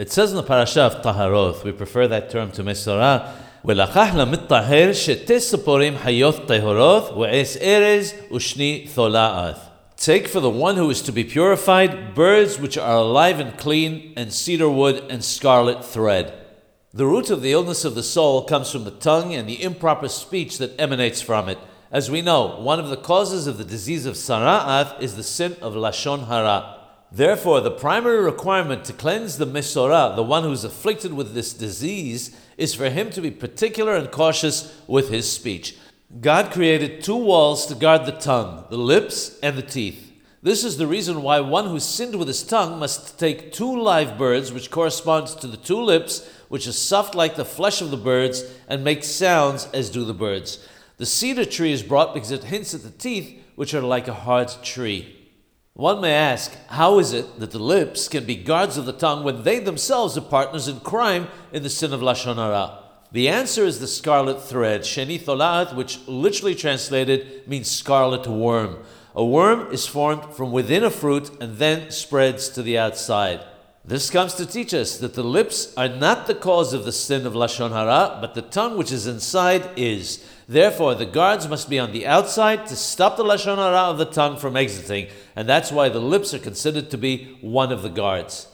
It says in the parasha of Taharoth, we prefer that term to Mesorah, ולקח למטהר שתי ציפורים חיות טהורות ועץ ארז ושני תולעת. Take for the one who is to be purified birds which are alive and clean, and cedar wood and scarlet thread. The root of the illness of the soul comes from the tongue and the improper speech that emanates from it. As we know, one of the causes of the disease of sara'at is the sin of lashon hara. Therefore, the primary requirement to cleanse the Mesorah, the one who is afflicted with this disease, is for him to be particular and cautious with his speech. God created two walls to guard the tongue, the lips and the teeth. This is the reason why one who sinned with his tongue must take two live birds, which corresponds to the two lips, which is soft like the flesh of the birds, and make sounds as do the birds. The cedar tree is brought because it hints at the teeth, which are like a hard tree. One may ask, how is it that the lips can be guards of the tongue when they themselves are partners in crime in the sin of Lashon Hara? The answer is the scarlet thread, Sheni Tholat, which literally translated means scarlet worm. A worm is formed from within a fruit and then spreads to the outside. This comes to teach us that the lips are not the cause of the sin of Lashon Hara, but the tongue which is inside is. Therefore, the guards must be on the outside to stop the lashon hara of the tongue from exiting, and that's why the lips are considered to be one of the guards.